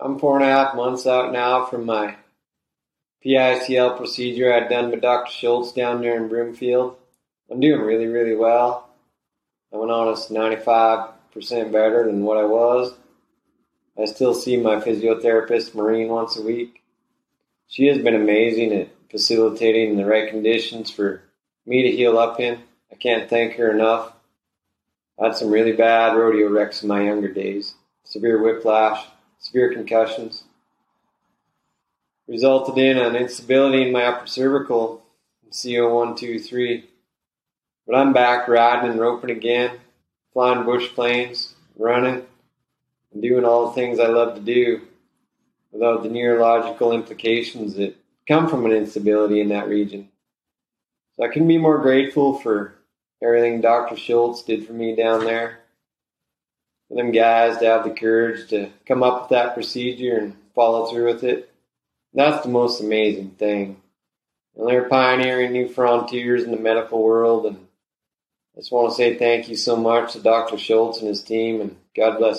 I'm four and a half months out now from my PICL procedure I'd done by Dr. Schultz down there in Broomfield. I'm doing really, really well. I went on as 95% better than what I was. I still see my physiotherapist, Marine, once a week. She has been amazing at facilitating the right conditions for me to heal up in. I can't thank her enough. I had some really bad rodeo wrecks in my younger days severe whiplash, severe concussions. Resulted in an instability in my upper cervical, CO123. But I'm back riding and roping again, flying bush planes, running, and doing all the things I love to do without the neurological implications that come from an instability in that region. So I can be more grateful for everything Dr. Schultz did for me down there. Them guys to have the courage to come up with that procedure and follow through with it. That's the most amazing thing. And they're pioneering new frontiers in the medical world. And I just want to say thank you so much to Dr. Schultz and his team, and God bless.